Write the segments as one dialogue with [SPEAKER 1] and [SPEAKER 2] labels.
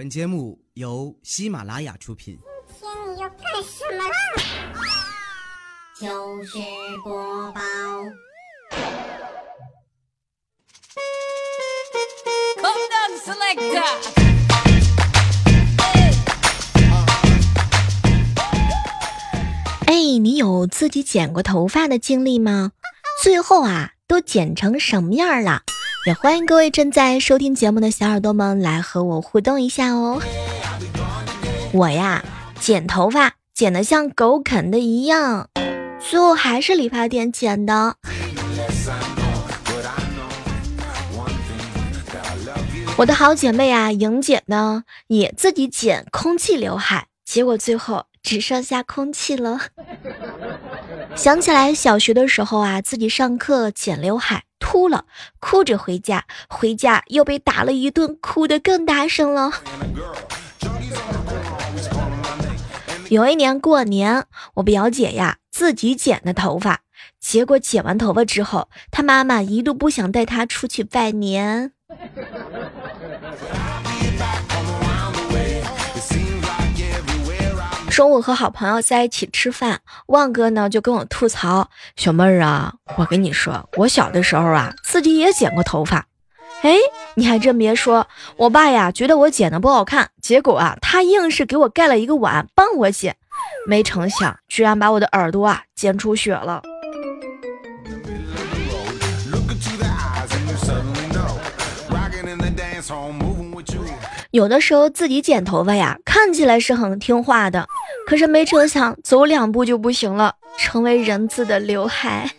[SPEAKER 1] 本节目由喜马拉雅出品。
[SPEAKER 2] 今天你要干什么啦？
[SPEAKER 3] 糗事播报。
[SPEAKER 4] Come down, selector.
[SPEAKER 5] 哎，你有自己剪过头发的经历吗？最后啊，都剪成什么样了？也欢迎各位正在收听节目的小耳朵们来和我互动一下哦。我呀，剪头发剪得像狗啃的一样，最后还是理发店剪的。我的好姐妹啊，莹姐呢也自己剪空气刘海，结果最后只剩下空气了。想起来小学的时候啊，自己上课剪刘海秃了，哭着回家，回家又被打了一顿，哭得更大声了。有一年过年，我表姐呀自己剪的头发，结果剪完头发之后，她妈妈一度不想带她出去拜年。中午和好朋友在一起吃饭，旺哥呢就跟我吐槽：“小妹儿啊，我跟你说，我小的时候啊，自己也剪过头发。哎，你还真别说，我爸呀觉得我剪的不好看，结果啊，他硬是给我盖了一个碗帮我剪，没成想居然把我的耳朵啊剪出血了。”有的时候自己剪头发呀，看起来是很听话的，可是没成想走两步就不行了，成为人字的刘海。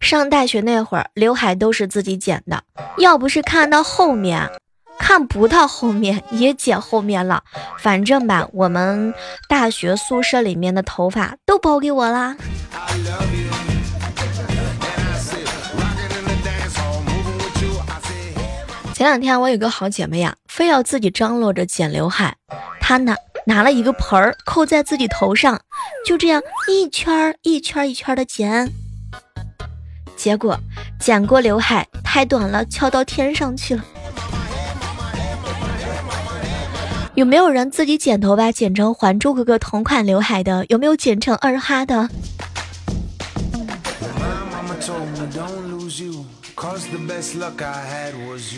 [SPEAKER 5] 上大学那会儿，刘海都是自己剪的，要不是看到后面，看不到后面也剪后面了，反正吧，我们大学宿舍里面的头发都包给我啦。前两天我有个好姐妹呀，非要自己张罗着剪刘海，她呢拿了一个盆儿扣在自己头上，就这样一圈儿一圈儿一圈儿的剪，结果剪过刘海太短了，翘到天上去了。有没有人自己剪头发剪成《还珠格格》同款刘海的？有没有剪成二哈的？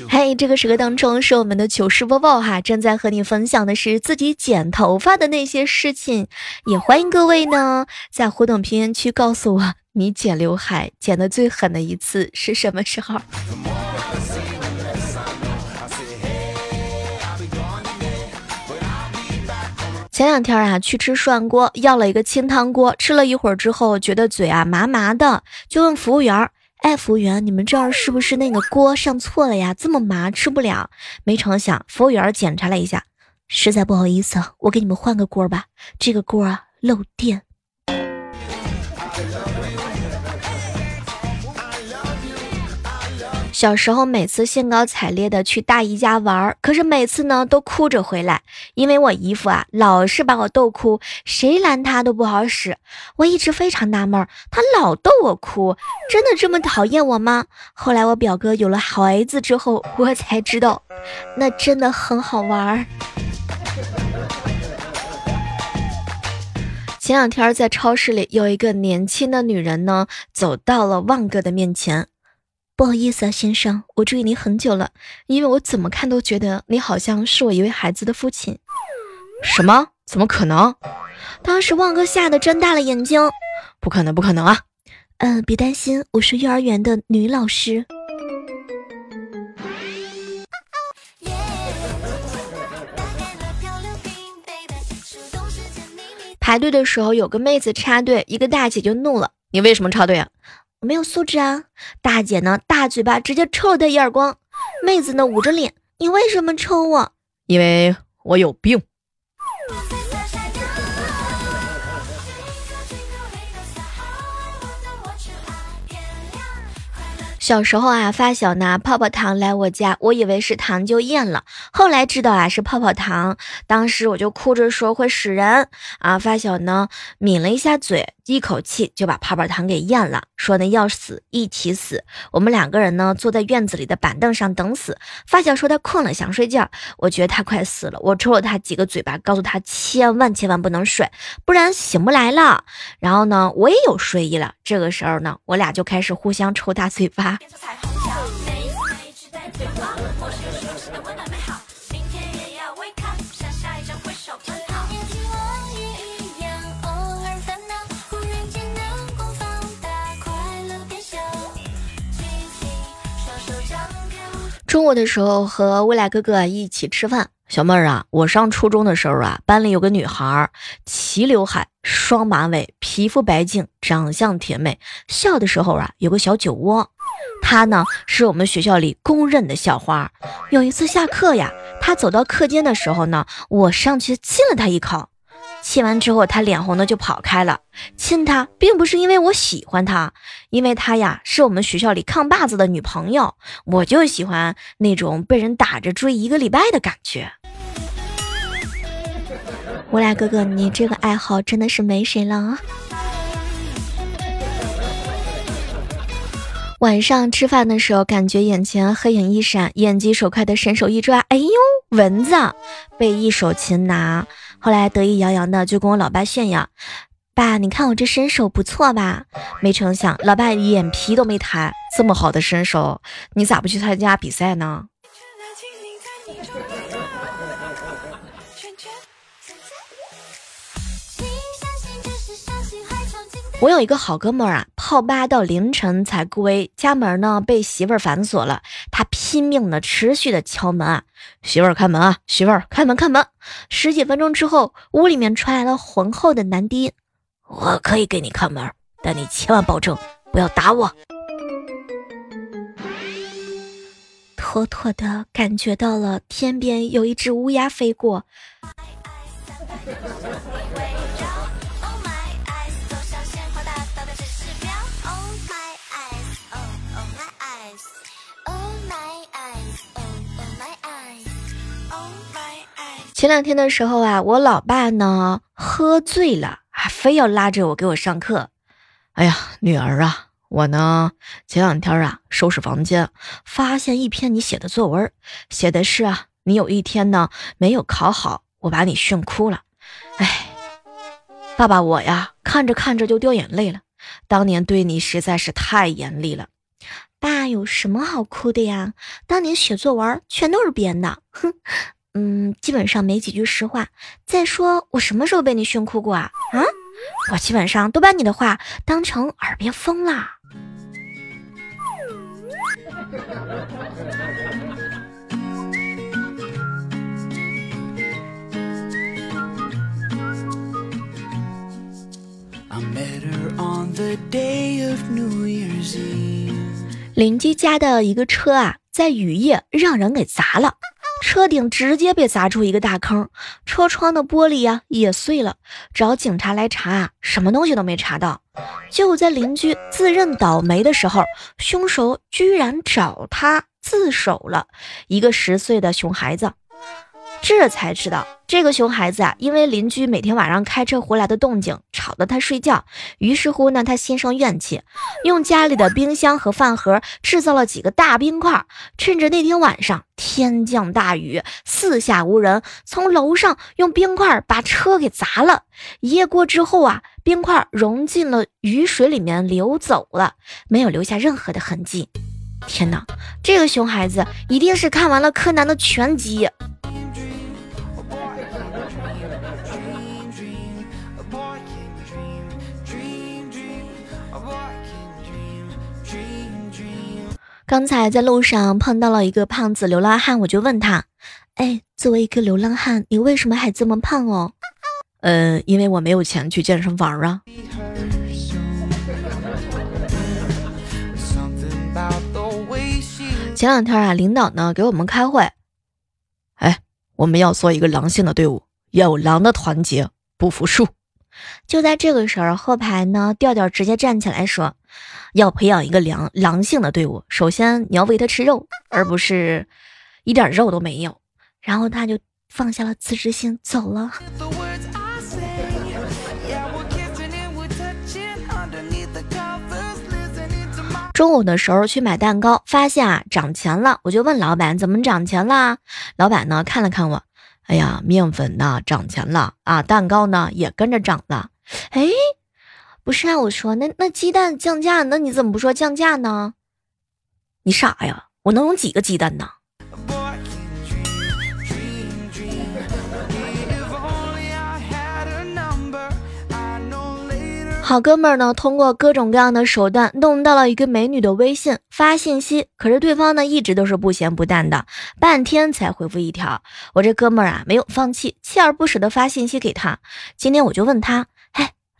[SPEAKER 5] 嘿，这个时刻当中是我们的糗事播报哈，正在和你分享的是自己剪头发的那些事情，也欢迎各位呢在互动评论区告诉我你剪刘海剪的最狠的一次是什么时候。前两天啊去吃涮锅，要了一个清汤锅，吃了一会儿之后觉得嘴啊麻麻的，就问服务员。哎，服务员，你们这儿是不是那个锅上错了呀？这么麻，吃不了。没成想，服务员检查了一下，实在不好意思，我给你们换个锅吧，这个锅啊漏电。小时候每次兴高采烈的去大姨家玩，可是每次呢都哭着回来，因为我姨夫啊老是把我逗哭，谁拦他都不好使。我一直非常纳闷，他老逗我哭，真的这么讨厌我吗？后来我表哥有了孩子之后，我才知道，那真的很好玩。前两天在超市里，有一个年轻的女人呢，走到了旺哥的面前。不好意思啊，先生，我注意你很久了，因为我怎么看都觉得你好像是我一位孩子的父亲。什么？怎么可能？当时旺哥吓得睁大了眼睛。不可能，不可能啊！嗯，别担心，我是幼儿园的女老师。排队的时候，有个妹子插队，一个大姐就怒了：“你为什么插队啊？”没有素质啊！大姐呢，大嘴巴直接抽了他一耳光。妹子呢，捂着脸，你为什么抽我？因为我有病。小时候啊，发小拿泡泡糖来我家，我以为是糖就咽了，后来知道啊是泡泡糖，当时我就哭着说会死人啊。发小呢抿了一下嘴，一口气就把泡泡糖给咽了，说呢要死一起死。我们两个人呢坐在院子里的板凳上等死。发小说他困了想睡觉，我觉得他快死了，我抽了他几个嘴巴，告诉他千万千万不能睡，不然醒不来了。然后呢我也有睡意了，这个时候呢我俩就开始互相抽大嘴巴。中午的时候和未来哥哥一起吃饭，小妹儿啊，我上初中的时候啊，班里有个女孩，齐刘海、双马尾，皮肤白净，长相甜美，笑的时候啊有个小酒窝。她呢是我们学校里公认的校花。有一次下课呀，她走到课间的时候呢，我上去亲了她一口。亲完之后，他脸红的就跑开了。亲他并不是因为我喜欢他，因为他呀是我们学校里扛把子的女朋友，我就喜欢那种被人打着追一个礼拜的感觉。我俩哥哥，你这个爱好真的是没谁了啊！晚上吃饭的时候，感觉眼前黑影一闪，眼疾手快的伸手一抓，哎呦，蚊子被一手擒拿。后来得意洋洋的就跟我老爸炫耀：“爸，你看我这身手不错吧？”没成想，老爸眼皮都没抬，这么好的身手，你咋不去参加比赛呢？我有一个好哥们儿啊，泡吧到凌晨才归，家门呢被媳妇儿反锁了，他拼命的、持续的敲门啊，媳妇儿开门啊，媳妇儿开门开门。十几分钟之后，屋里面传来了浑厚的男低音：“我可以给你开门，但你千万保证不要打我。”妥妥的感觉到了天边有一只乌鸦飞过。前两天的时候啊，我老爸呢喝醉了，还非要拉着我给我上课。哎呀，女儿啊，我呢前两天啊收拾房间，发现一篇你写的作文，写的是啊你有一天呢没有考好，我把你训哭了。哎，爸爸我呀看着看着就掉眼泪了，当年对你实在是太严厉了。爸有什么好哭的呀？当年写作文全都是编的，哼。嗯，基本上没几句实话。再说，我什么时候被你训哭过啊？啊，我基本上都把你的话当成耳边风了。邻居家的一个车啊，在雨夜让人给砸了。车顶直接被砸出一个大坑，车窗的玻璃呀也碎了。找警察来查啊，什么东西都没查到。就在邻居自认倒霉的时候，凶手居然找他自首了，一个十岁的熊孩子。这才知道，这个熊孩子啊，因为邻居每天晚上开车回来的动静吵得他睡觉，于是乎呢，他心生怨气，用家里的冰箱和饭盒制造了几个大冰块，趁着那天晚上天降大雨，四下无人，从楼上用冰块把车给砸了。一夜过之后啊，冰块融进了雨水里面流走了，没有留下任何的痕迹。天哪，这个熊孩子一定是看完了柯南的全集。刚才在路上碰到了一个胖子流浪汉，我就问他：“哎，作为一个流浪汉，你为什么还这么胖哦？”“嗯，因为我没有钱去健身房啊。”前两天啊，领导呢给我们开会，哎，我们要做一个狼性的队伍，要有狼的团结，不服输。就在这个时候，后排呢调调直接站起来说。要培养一个良狼性的队伍，首先你要喂它吃肉，而不是一点肉都没有。然后他就放下了辞职信走了。中午的时候去买蛋糕，发现啊涨钱了，我就问老板怎么涨钱啦？老板呢看了看我，哎呀，面粉呢涨钱了啊，蛋糕呢也跟着涨了。哎，不是啊，我说那那鸡蛋降价，那你怎么不说降价呢？你傻呀？我能用几个鸡蛋呢？好哥们儿呢，通过各种各样的手段弄到了一个美女的微信发信息，可是对方呢一直都是不咸不淡的，半天才回复一条。我这哥们儿啊没有放弃，锲而不舍的发信息给他。今天我就问他，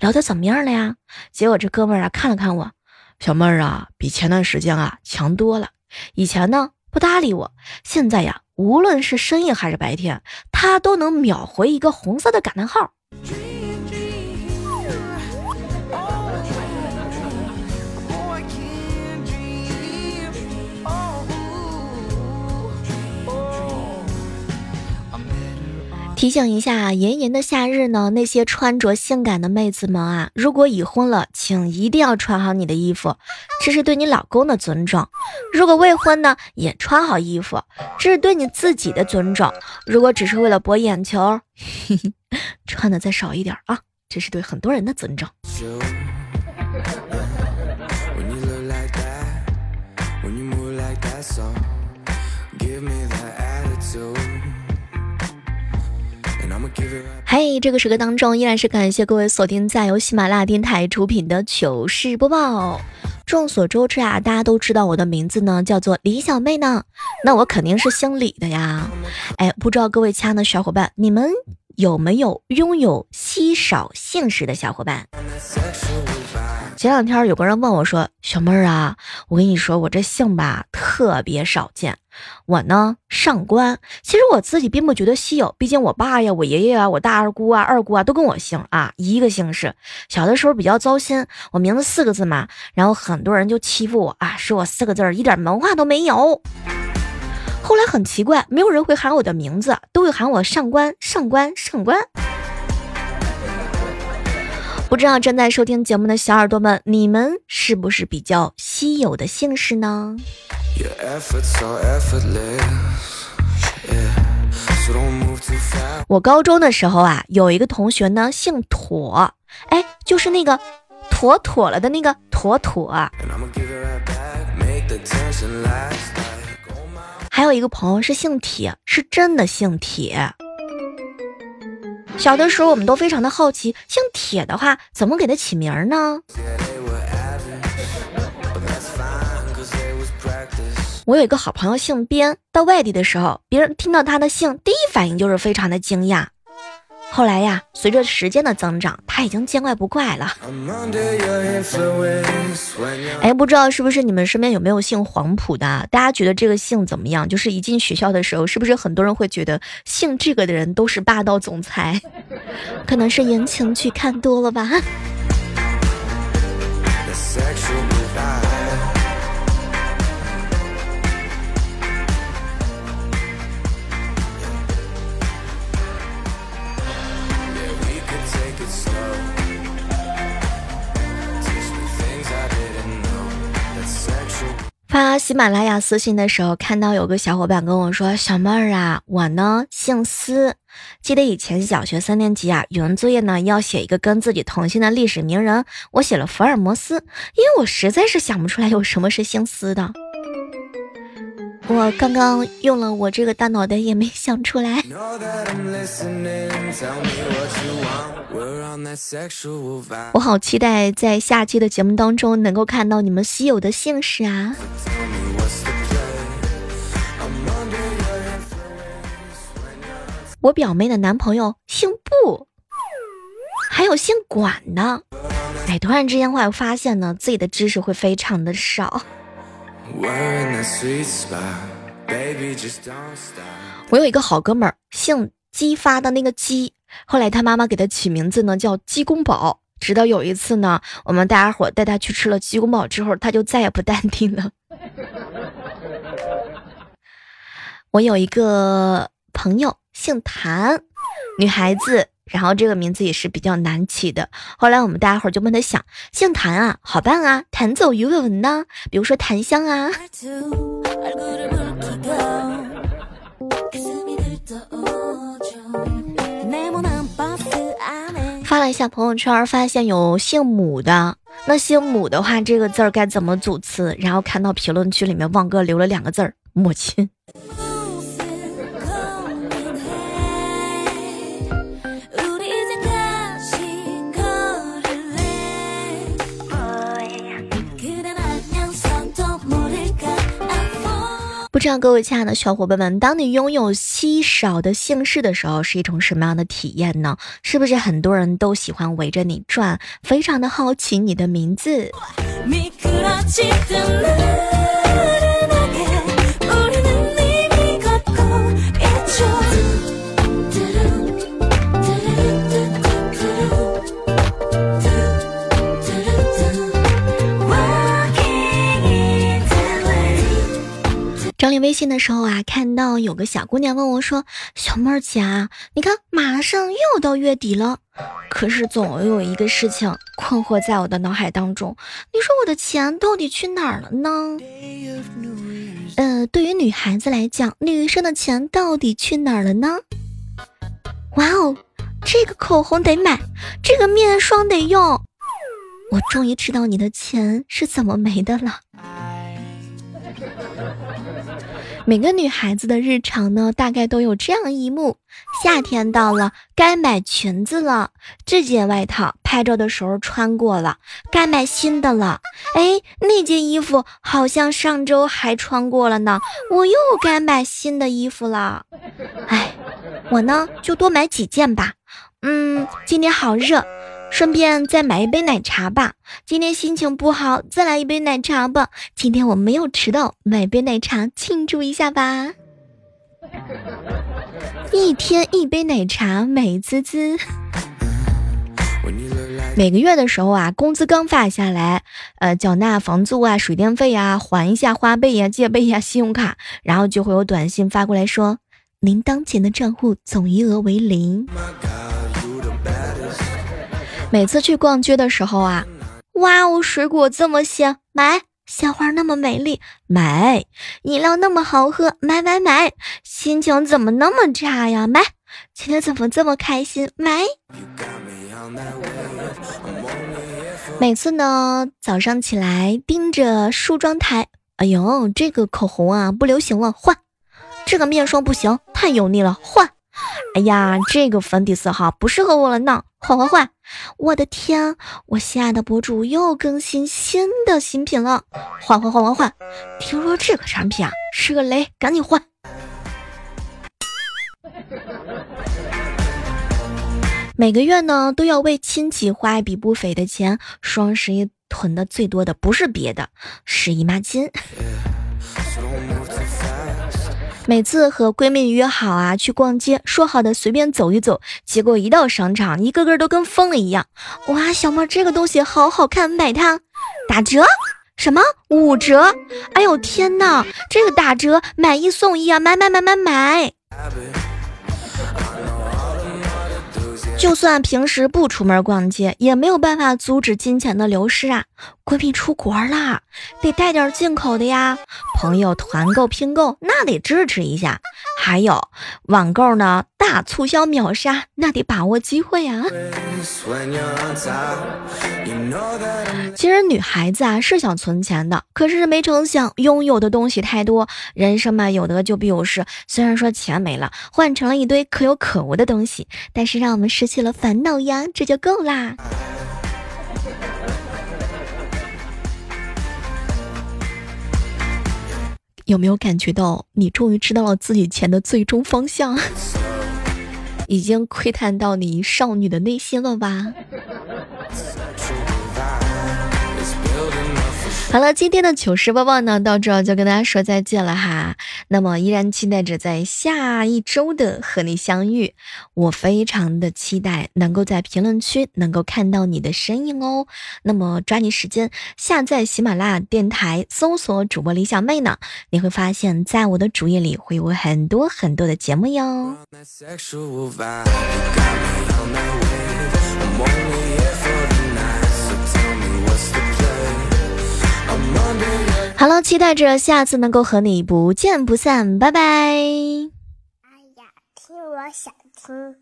[SPEAKER 5] 聊的怎么样了呀？结果这哥们儿啊看了看我，小妹儿啊，比前段时间啊强多了。以前呢不搭理我，现在呀，无论是深夜还是白天，他都能秒回一个红色的感叹号。提醒一下，炎炎的夏日呢，那些穿着性感的妹子们啊，如果已婚了，请一定要穿好你的衣服，这是对你老公的尊重；如果未婚呢，也穿好衣服，这是对你自己的尊重。如果只是为了博眼球，穿的再少一点啊，这是对很多人的尊重。嘿，这个时刻当中，依然是感谢各位锁定在由喜马拉雅电台出品的糗事播报。众所周知啊，大家都知道我的名字呢叫做李小妹呢，那我肯定是姓李的呀。哎，不知道各位亲爱的小伙伴，你们有没有拥有稀少姓氏的小伙伴？前两天有个人问我说：“小妹儿啊，我跟你说，我这姓吧特别少见。我呢上官，其实我自己并不觉得稀有，毕竟我爸呀、我爷爷啊、我大二姑啊、二姑啊都跟我姓啊，一个姓氏。小的时候比较糟心，我名字四个字嘛，然后很多人就欺负我啊，说我四个字一点文化都没有。后来很奇怪，没有人会喊我的名字，都会喊我上官、上官、上官。”不知道正在收听节目的小耳朵们，你们是不是比较稀有的姓氏呢？我高中的时候啊，有一个同学呢姓妥，哎，就是那个妥妥了的那个妥妥。还有一个朋友是姓铁，是真的姓铁。小的时候，我们都非常的好奇，姓铁的话怎么给它起名呢？我有一个好朋友姓边，到外地的时候，别人听到他的姓，第一反应就是非常的惊讶。后来呀，随着时间的增长，他已经见怪不怪了。哎，不知道是不是你们身边有没有姓黄埔的？大家觉得这个姓怎么样？就是一进学校的时候，是不是很多人会觉得姓这个的人都是霸道总裁？可能是言情剧看多了吧。发喜马拉雅私信的时候，看到有个小伙伴跟我说：“小妹儿啊，我呢姓司。记得以前小学三年级啊，语文作业呢要写一个跟自己同姓的历史名人，我写了福尔摩斯，因为我实在是想不出来有什么是姓司的。我刚刚用了我这个大脑袋也没想出来。我好期待在下期的节目当中能够看到你们稀有的姓氏啊！我表妹的男朋友姓布，还有姓管的。哎，突然之间，我发现呢，自己的知识会非常的少。我有一个好哥们儿，姓姬发的那个姬，后来他妈妈给他起名字呢叫鸡公宝。直到有一次呢，我们大家伙带他去吃了鸡公堡之后，他就再也不淡定了。我有一个朋友姓谭，女孩子然后这个名字也是比较难起的。后来我们大家伙就问他想姓谭啊，好办啊，弹奏鱼尾纹呢，比如说檀香啊。发了一下朋友圈，发现有姓母的。那姓母的话，这个字儿该怎么组词？然后看到评论区里面旺哥留了两个字儿：母亲。不知道各位亲爱的小伙伴们，当你拥有稀少的姓氏的时候，是一种什么样的体验呢？是不是很多人都喜欢围着你转，非常的好奇你的名字？微信的时候啊，看到有个小姑娘问我说：“小妹儿姐啊，你看马上又到月底了，可是总有一个事情困惑在我的脑海当中，你说我的钱到底去哪儿了呢？”呃，对于女孩子来讲，女生的钱到底去哪儿了呢？哇哦，这个口红得买，这个面霜得用，我终于知道你的钱是怎么没的了。每个女孩子的日常呢，大概都有这样一幕：夏天到了，该买裙子了；这件外套拍照的时候穿过了，该买新的了。哎，那件衣服好像上周还穿过了呢，我又该买新的衣服了。哎，我呢就多买几件吧。嗯，今天好热。顺便再买一杯奶茶吧。今天心情不好，再来一杯奶茶吧。今天我没有迟到，买杯奶茶庆祝一下吧。一天一杯奶茶，美滋滋。每个月的时候啊，工资刚发下来，呃，缴纳房租啊、水电费啊，还一下花呗呀、借呗呀、信用卡，然后就会有短信发过来说，您当前的账户总余额为零。每次去逛街的时候啊，哇哦，水果这么鲜，买；鲜花那么美丽，买；饮料那么好喝，买买买。心情怎么那么差呀？买。今天怎么这么开心？买。每次呢，早上起来盯着梳妆台，哎呦，这个口红啊不流行了，换；这个面霜不行，太油腻了，换。哎呀，这个粉底色号不适合我了呢，换换换！我的天，我心爱的博主又更新新的新品了，换换换换换！听说这个产品啊是个雷，赶紧换！每个月呢都要为亲戚花一笔不菲的钱，双十一囤的最多的不是别的，是姨妈巾。每次和闺蜜约好啊去逛街，说好的随便走一走，结果一到商场，一个个都跟疯了一样。哇，小妹这个东西好好看，买它，打折？什么五折？哎呦天哪，这个打折买一送一啊，买买买买买！就算平时不出门逛街，也没有办法阻止金钱的流失啊！闺蜜出国啦，得带点进口的呀。朋友团购拼购，那得支持一下。还有网购呢，大促销秒杀，那得把握机会啊！其实女孩子啊是想存钱的，可是没成想拥有的东西太多，人生嘛有得就必有失。虽然说钱没了，换成了一堆可有可无的东西，但是让我们失去了烦恼呀，这就够啦。有没有感觉到你终于知道了自己钱的最终方向？已经窥探到你少女的内心了吧？好了，今天的糗事播报呢，到这就跟大家说再见了哈。那么依然期待着在下一周的和你相遇，我非常的期待能够在评论区能够看到你的身影哦。那么抓紧时间下载喜马拉雅电台，搜索主播李小妹呢，你会发现在我的主页里会有很多很多的节目哟。好了，期待着下次能够和你不见不散，拜拜。哎
[SPEAKER 2] 呀，听我想听。